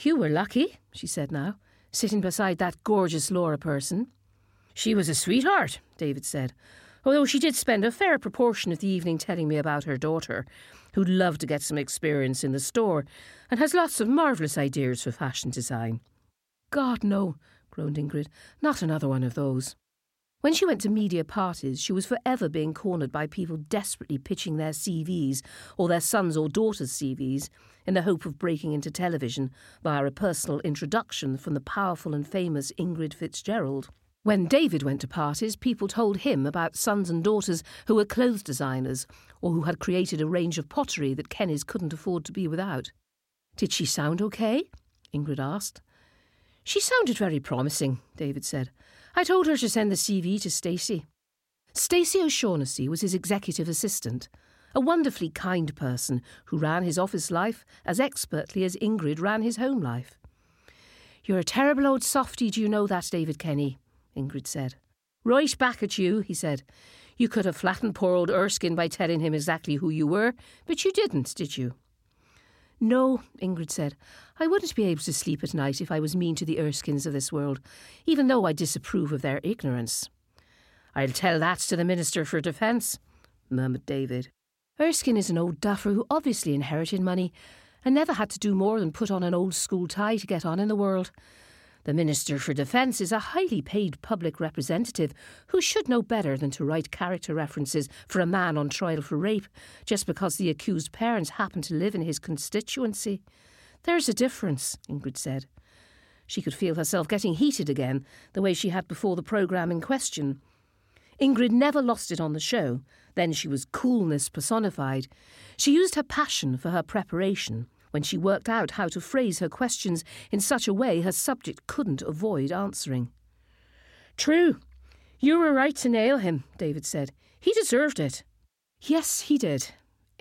You were lucky, she said now, sitting beside that gorgeous Laura person. She was a sweetheart, David said, although she did spend a fair proportion of the evening telling me about her daughter, who'd love to get some experience in the store and has lots of marvellous ideas for fashion design. God, no, groaned Ingrid, not another one of those. When she went to media parties, she was forever being cornered by people desperately pitching their CVs or their sons' or daughters' CVs in the hope of breaking into television via a personal introduction from the powerful and famous Ingrid Fitzgerald. When David went to parties, people told him about sons and daughters who were clothes designers or who had created a range of pottery that Kennys couldn't afford to be without. Did she sound okay? Ingrid asked. She sounded very promising, David said. I told her to send the CV to Stacey. Stacey O'Shaughnessy was his executive assistant, a wonderfully kind person who ran his office life as expertly as Ingrid ran his home life. You're a terrible old softy, do you know that, David Kenny? Ingrid said. Right back at you, he said. You could have flattened poor old Erskine by telling him exactly who you were, but you didn't, did you? No, Ingrid said. I wouldn't be able to sleep at night if I was mean to the Erskines of this world, even though I disapprove of their ignorance. I'll tell that to the Minister for Defence, murmured David. Erskine is an old duffer who obviously inherited money and never had to do more than put on an old school tie to get on in the world. The Minister for Defence is a highly paid public representative who should know better than to write character references for a man on trial for rape just because the accused parents happen to live in his constituency. There's a difference, Ingrid said. She could feel herself getting heated again, the way she had before the programme in question. Ingrid never lost it on the show. Then she was coolness personified. She used her passion for her preparation when she worked out how to phrase her questions in such a way her subject couldn't avoid answering. True. You were right to nail him, David said. He deserved it. Yes, he did,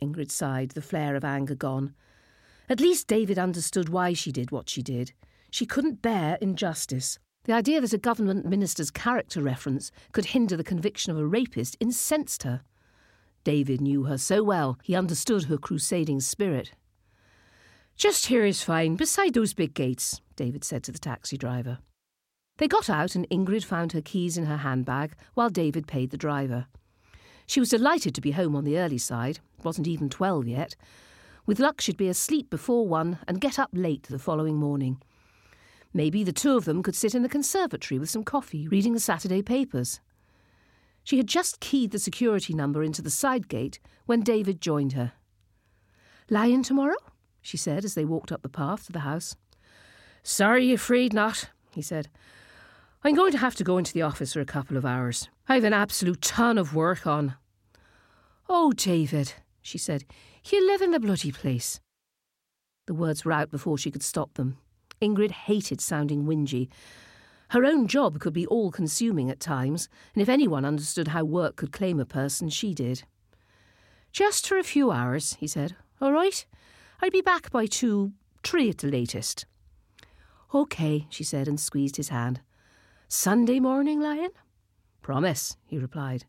Ingrid sighed, the flare of anger gone. At least David understood why she did what she did. She couldn't bear injustice. The idea that a government minister's character reference could hinder the conviction of a rapist incensed her. David knew her so well, he understood her crusading spirit. Just here is fine, beside those big gates, David said to the taxi driver. They got out, and Ingrid found her keys in her handbag while David paid the driver. She was delighted to be home on the early side, wasn't even twelve yet. With luck, she'd be asleep before one and get up late the following morning. Maybe the two of them could sit in the conservatory with some coffee, reading the Saturday papers. She had just keyed the security number into the side gate when David joined her. Lie in tomorrow? She said as they walked up the path to the house. Sorry, afraid not, he said. I'm going to have to go into the office for a couple of hours. I've an absolute ton of work on. Oh, David, she said, you live in the bloody place. The words were out before she could stop them. Ingrid hated sounding whingy. Her own job could be all consuming at times, and if anyone understood how work could claim a person, she did. Just for a few hours, he said. All right? I'll be back by two, three at the latest. OK, she said and squeezed his hand. Sunday morning, Lion? Promise, he replied.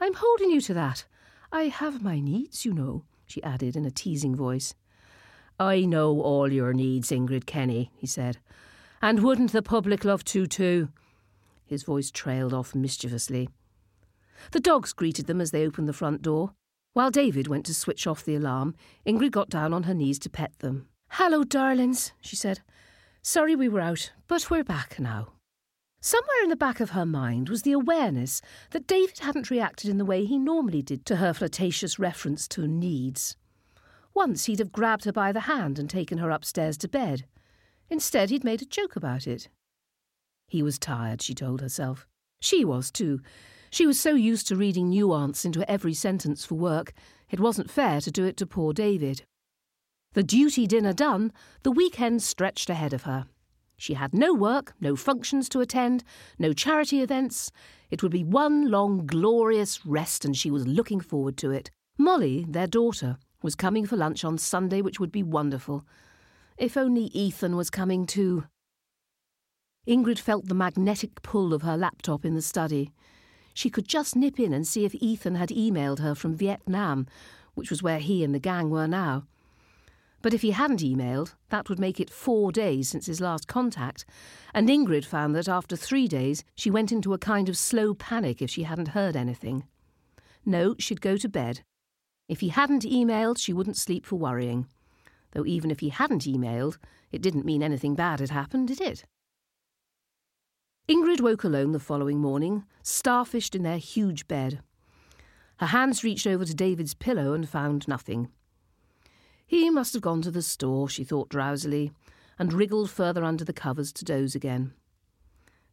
I'm holding you to that. I have my needs, you know, she added in a teasing voice. I know all your needs, Ingrid Kenny, he said. And wouldn't the public love to, too? His voice trailed off mischievously. The dogs greeted them as they opened the front door. While David went to switch off the alarm, Ingrid got down on her knees to pet them. Hello, darlings, she said. Sorry we were out, but we're back now. Somewhere in the back of her mind was the awareness that David hadn't reacted in the way he normally did to her flirtatious reference to needs. Once he'd have grabbed her by the hand and taken her upstairs to bed. Instead, he'd made a joke about it. He was tired, she told herself. She was too, she was so used to reading nuance into every sentence for work, it wasn't fair to do it to poor David. The duty dinner done, the weekend stretched ahead of her. She had no work, no functions to attend, no charity events. It would be one long, glorious rest, and she was looking forward to it. Molly, their daughter, was coming for lunch on Sunday, which would be wonderful. If only Ethan was coming too. Ingrid felt the magnetic pull of her laptop in the study. She could just nip in and see if Ethan had emailed her from Vietnam, which was where he and the gang were now. But if he hadn't emailed, that would make it four days since his last contact, and Ingrid found that after three days she went into a kind of slow panic if she hadn't heard anything. No, she'd go to bed. If he hadn't emailed, she wouldn't sleep for worrying. Though even if he hadn't emailed, it didn't mean anything bad had happened, did it? Ingrid woke alone the following morning, starfished in their huge bed. Her hands reached over to David's pillow and found nothing. He must have gone to the store, she thought drowsily, and wriggled further under the covers to doze again.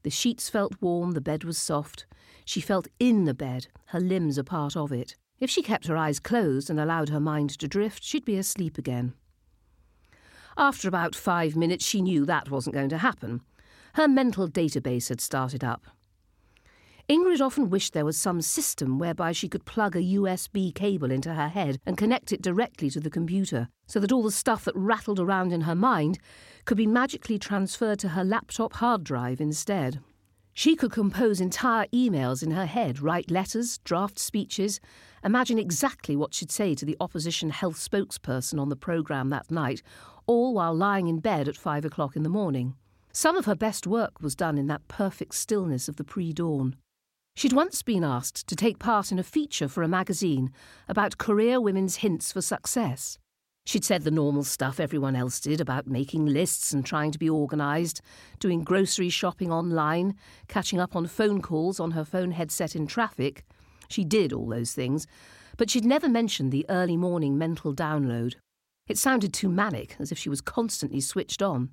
The sheets felt warm, the bed was soft. She felt in the bed, her limbs a part of it. If she kept her eyes closed and allowed her mind to drift, she'd be asleep again. After about five minutes, she knew that wasn't going to happen. Her mental database had started up. Ingrid often wished there was some system whereby she could plug a USB cable into her head and connect it directly to the computer, so that all the stuff that rattled around in her mind could be magically transferred to her laptop hard drive instead. She could compose entire emails in her head, write letters, draft speeches, imagine exactly what she'd say to the opposition health spokesperson on the programme that night, all while lying in bed at five o'clock in the morning. Some of her best work was done in that perfect stillness of the pre dawn. She'd once been asked to take part in a feature for a magazine about career women's hints for success. She'd said the normal stuff everyone else did about making lists and trying to be organised, doing grocery shopping online, catching up on phone calls on her phone headset in traffic. She did all those things, but she'd never mentioned the early morning mental download. It sounded too manic, as if she was constantly switched on.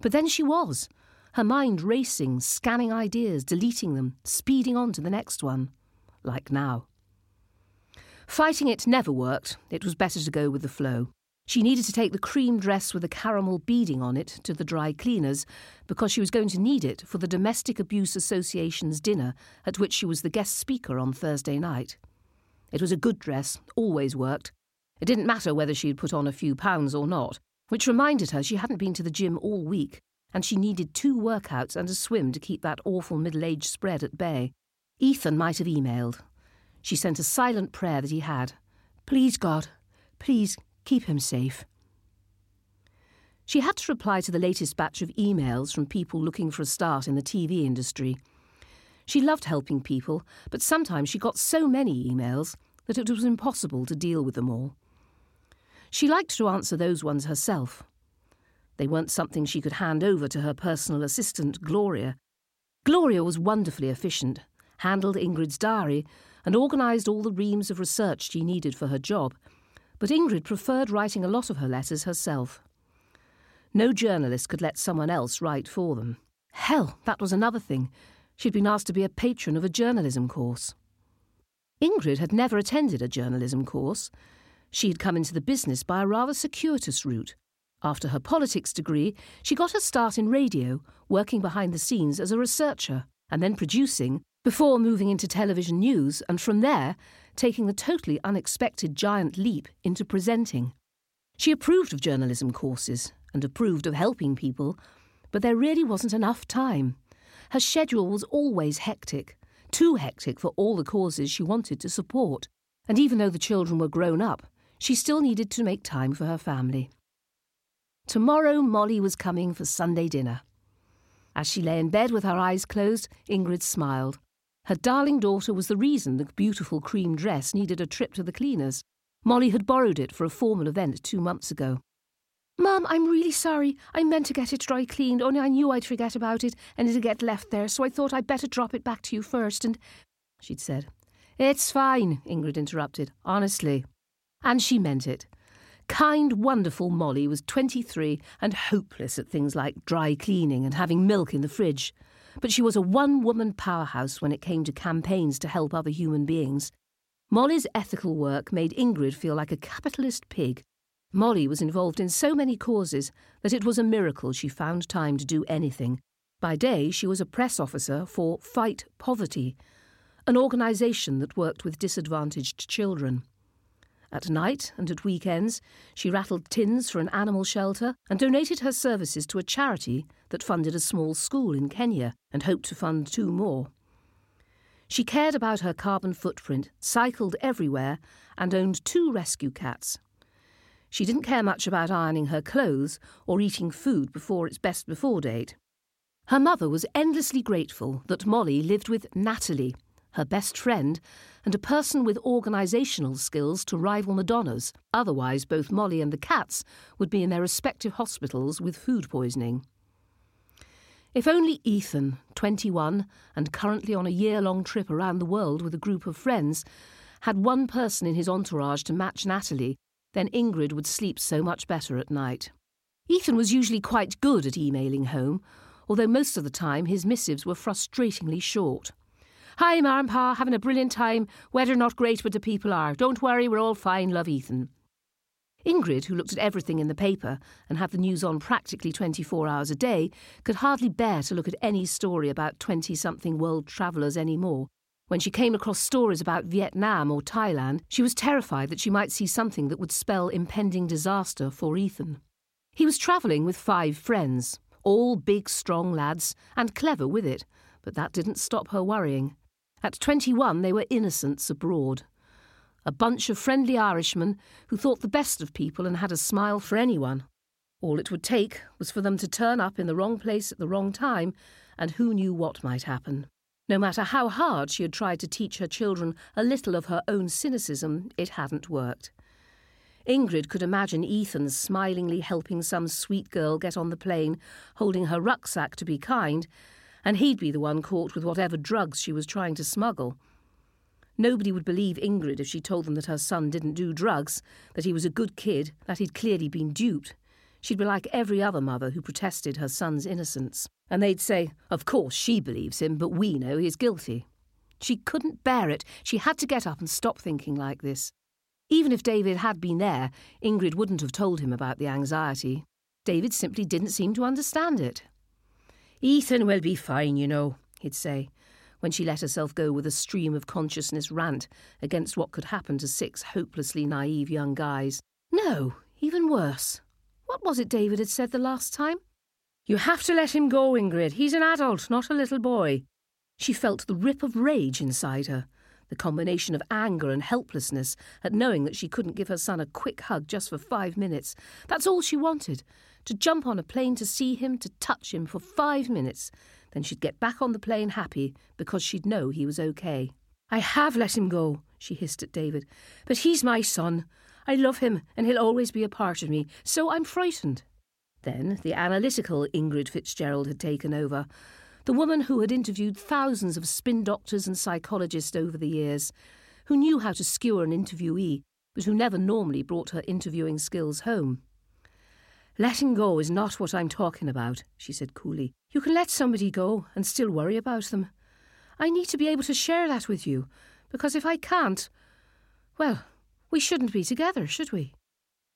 But then she was, her mind racing, scanning ideas, deleting them, speeding on to the next one, like now. Fighting it never worked. It was better to go with the flow. She needed to take the cream dress with the caramel beading on it to the dry cleaners because she was going to need it for the Domestic Abuse Association's dinner at which she was the guest speaker on Thursday night. It was a good dress, always worked. It didn't matter whether she had put on a few pounds or not, which reminded her she hadn't been to the gym all week and she needed two workouts and a swim to keep that awful middle age spread at bay. Ethan might have emailed. She sent a silent prayer that he had. Please, God, please keep him safe. She had to reply to the latest batch of emails from people looking for a start in the TV industry. She loved helping people, but sometimes she got so many emails that it was impossible to deal with them all. She liked to answer those ones herself, they weren't something she could hand over to her personal assistant, Gloria. Gloria was wonderfully efficient, handled Ingrid's diary, and organised all the reams of research she needed for her job, but Ingrid preferred writing a lot of her letters herself. No journalist could let someone else write for them. Hell, that was another thing. She'd been asked to be a patron of a journalism course. Ingrid had never attended a journalism course. She had come into the business by a rather circuitous route, after her politics degree, she got her start in radio, working behind the scenes as a researcher, and then producing, before moving into television news, and from there, taking the totally unexpected giant leap into presenting. She approved of journalism courses and approved of helping people, but there really wasn't enough time. Her schedule was always hectic, too hectic for all the causes she wanted to support, and even though the children were grown up, she still needed to make time for her family. Tomorrow Molly was coming for Sunday dinner. As she lay in bed with her eyes closed, Ingrid smiled. Her darling daughter was the reason the beautiful cream dress needed a trip to the cleaners. Molly had borrowed it for a formal event two months ago. Mum, I'm really sorry. I meant to get it dry cleaned, only I knew I'd forget about it and it'd get left there, so I thought I'd better drop it back to you first and. She'd said. It's fine, Ingrid interrupted, honestly. And she meant it. Kind, wonderful Molly was 23 and hopeless at things like dry cleaning and having milk in the fridge. But she was a one woman powerhouse when it came to campaigns to help other human beings. Molly's ethical work made Ingrid feel like a capitalist pig. Molly was involved in so many causes that it was a miracle she found time to do anything. By day, she was a press officer for Fight Poverty, an organisation that worked with disadvantaged children. At night and at weekends, she rattled tins for an animal shelter and donated her services to a charity that funded a small school in Kenya and hoped to fund two more. She cared about her carbon footprint, cycled everywhere, and owned two rescue cats. She didn't care much about ironing her clothes or eating food before its best before date. Her mother was endlessly grateful that Molly lived with Natalie, her best friend, and a person with organisational skills to rival Madonna's. Otherwise, both Molly and the cats would be in their respective hospitals with food poisoning. If only Ethan, 21, and currently on a year long trip around the world with a group of friends, had one person in his entourage to match Natalie, then Ingrid would sleep so much better at night. Ethan was usually quite good at emailing home, although most of the time his missives were frustratingly short. Hi, Ma and Pa, having a brilliant time. Weather not great, but the people are. Don't worry, we're all fine, love Ethan. Ingrid, who looked at everything in the paper and had the news on practically 24 hours a day, could hardly bear to look at any story about 20 something world travellers anymore. When she came across stories about Vietnam or Thailand, she was terrified that she might see something that would spell impending disaster for Ethan. He was travelling with five friends, all big, strong lads, and clever with it, but that didn't stop her worrying. At 21, they were innocents abroad. A bunch of friendly Irishmen who thought the best of people and had a smile for anyone. All it would take was for them to turn up in the wrong place at the wrong time, and who knew what might happen. No matter how hard she had tried to teach her children a little of her own cynicism, it hadn't worked. Ingrid could imagine Ethan smilingly helping some sweet girl get on the plane, holding her rucksack to be kind, and he'd be the one caught with whatever drugs she was trying to smuggle. Nobody would believe Ingrid if she told them that her son didn't do drugs, that he was a good kid, that he'd clearly been duped. She'd be like every other mother who protested her son's innocence. And they'd say, Of course she believes him, but we know he's guilty. She couldn't bear it. She had to get up and stop thinking like this. Even if David had been there, Ingrid wouldn't have told him about the anxiety. David simply didn't seem to understand it. Ethan will be fine, you know, he'd say, when she let herself go with a stream of consciousness rant against what could happen to six hopelessly naive young guys. No, even worse. What was it David had said the last time? You have to let him go, Ingrid. He's an adult, not a little boy. She felt the rip of rage inside her, the combination of anger and helplessness at knowing that she couldn't give her son a quick hug just for five minutes. That's all she wanted to jump on a plane to see him, to touch him for five minutes. Then she'd get back on the plane happy because she'd know he was okay. I have let him go, she hissed at David, but he's my son. I love him and he'll always be a part of me, so I'm frightened. Then the analytical Ingrid Fitzgerald had taken over, the woman who had interviewed thousands of spin doctors and psychologists over the years, who knew how to skewer an interviewee, but who never normally brought her interviewing skills home. Letting go is not what I'm talking about, she said coolly. You can let somebody go and still worry about them. I need to be able to share that with you, because if I can't, well, we shouldn't be together, should we?